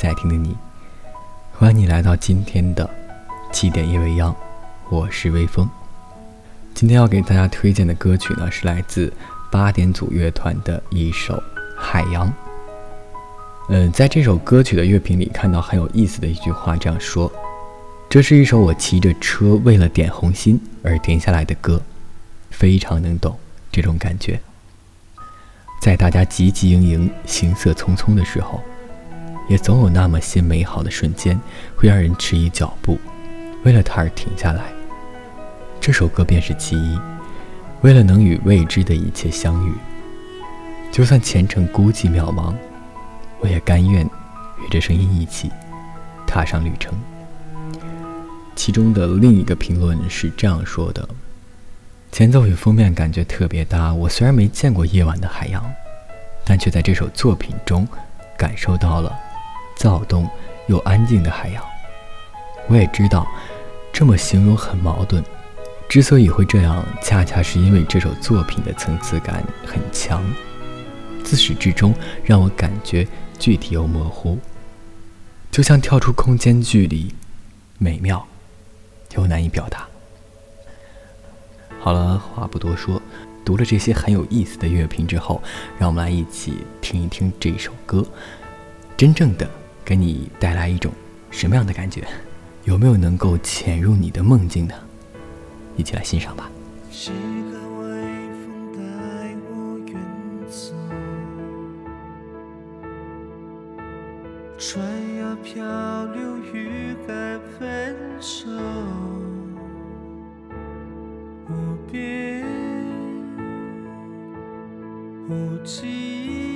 在听的你，欢迎你来到今天的七点夜未央，我是微风。今天要给大家推荐的歌曲呢，是来自八点组乐团的一首《海洋》。嗯，在这首歌曲的乐评里看到很有意思的一句话，这样说：“这是一首我骑着车为了点红心而停下来的歌，非常能懂这种感觉。在大家汲汲营营、行色匆匆的时候，也总有那么些美好的瞬间，会让人迟疑脚步，为了它而停下来。这首歌便是其一，为了能与未知的一切相遇，就算前程孤寂渺茫。”我也甘愿与这声音一起踏上旅程。其中的另一个评论是这样说的：前奏与封面感觉特别搭。我虽然没见过夜晚的海洋，但却在这首作品中感受到了躁动又安静的海洋。我也知道这么形容很矛盾。之所以会这样，恰恰是因为这首作品的层次感很强，自始至终让我感觉。具体又模糊，就像跳出空间距离，美妙又难以表达。好了，话不多说，读了这些很有意思的乐评之后，让我们来一起听一听这首歌，真正的给你带来一种什么样的感觉？有没有能够潜入你的梦境呢？一起来欣赏吧。船要漂流，与海分手，无边无际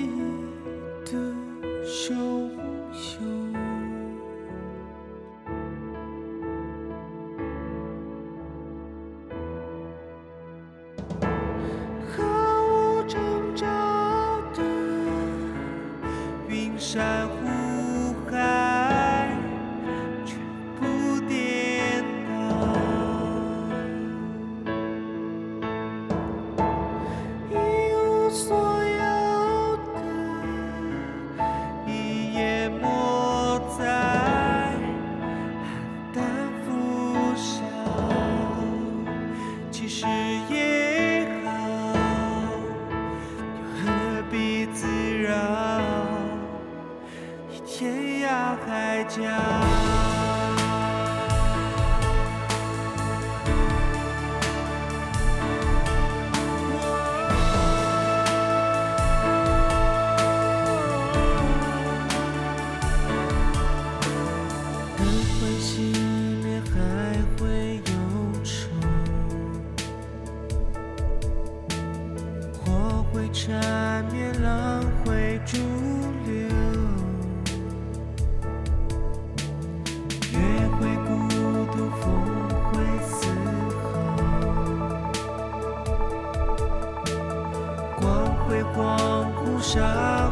家。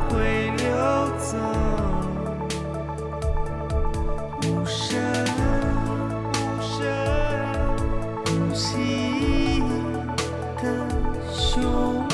会溜走。无声无息的胸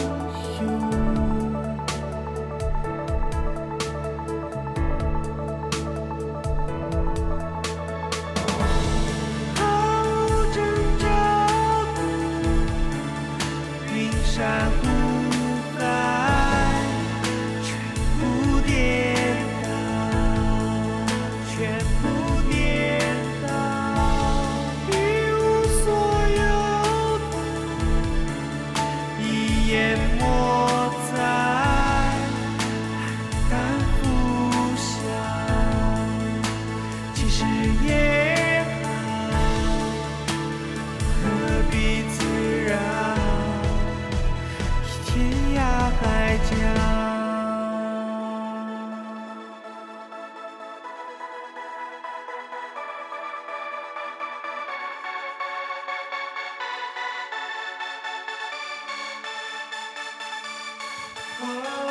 Oh.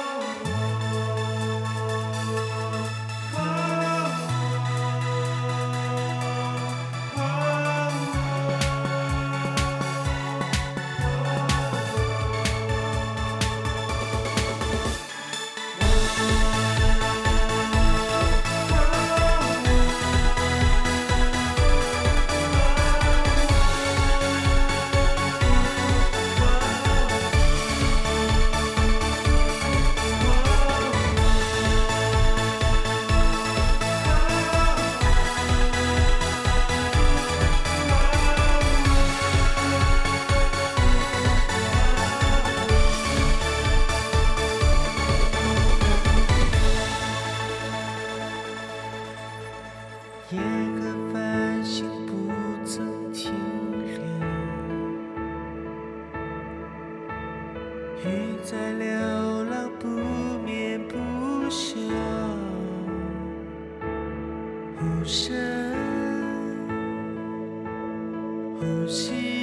雨在流浪不眠不休，无声呼吸